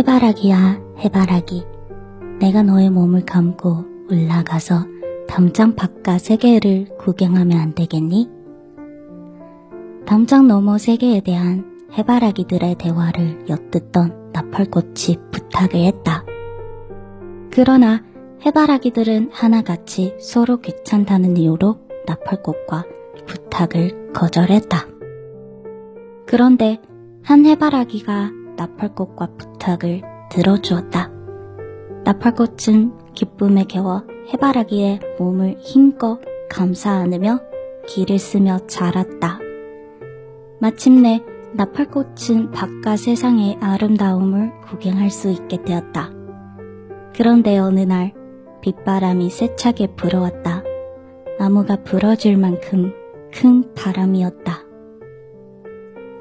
해바라기야, 해바라기. 내가 너의 몸을 감고 올라가서 담장 바깥 세계를 구경하면 안 되겠니? 담장 너머 세계에 대한 해바라기들의 대화를 엿듣던 나팔꽃이 부탁을 했다. 그러나 해바라기들은 하나같이 서로 귀찮다는 이유로 나팔꽃과 부탁을 거절했다. 그런데 한 해바라기가 나팔꽃과 부탁을 들어주었다. 나팔꽃은 기쁨에 겨워 해바라기의 몸을 힘껏 감싸 안으며 길을 쓰며 자랐다. 마침내 나팔꽃은 바깥 세상의 아름다움을 구경할 수 있게 되었다. 그런데 어느 날 빗바람이 세차게 불어왔다. 나무가 부러질 만큼 큰 바람이었다.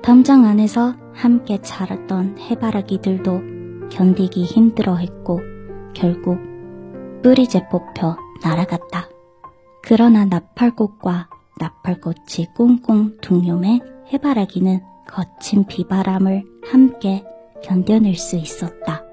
담장 안에서 함께 자랐던 해바라기들도 견디기 힘들어 했고 결국 뿌리째 뽑혀 날아갔다. 그러나 나팔꽃과 나팔꽃이 꽁꽁 둥요매 해바라기는 거친 비바람을 함께 견뎌낼 수 있었다.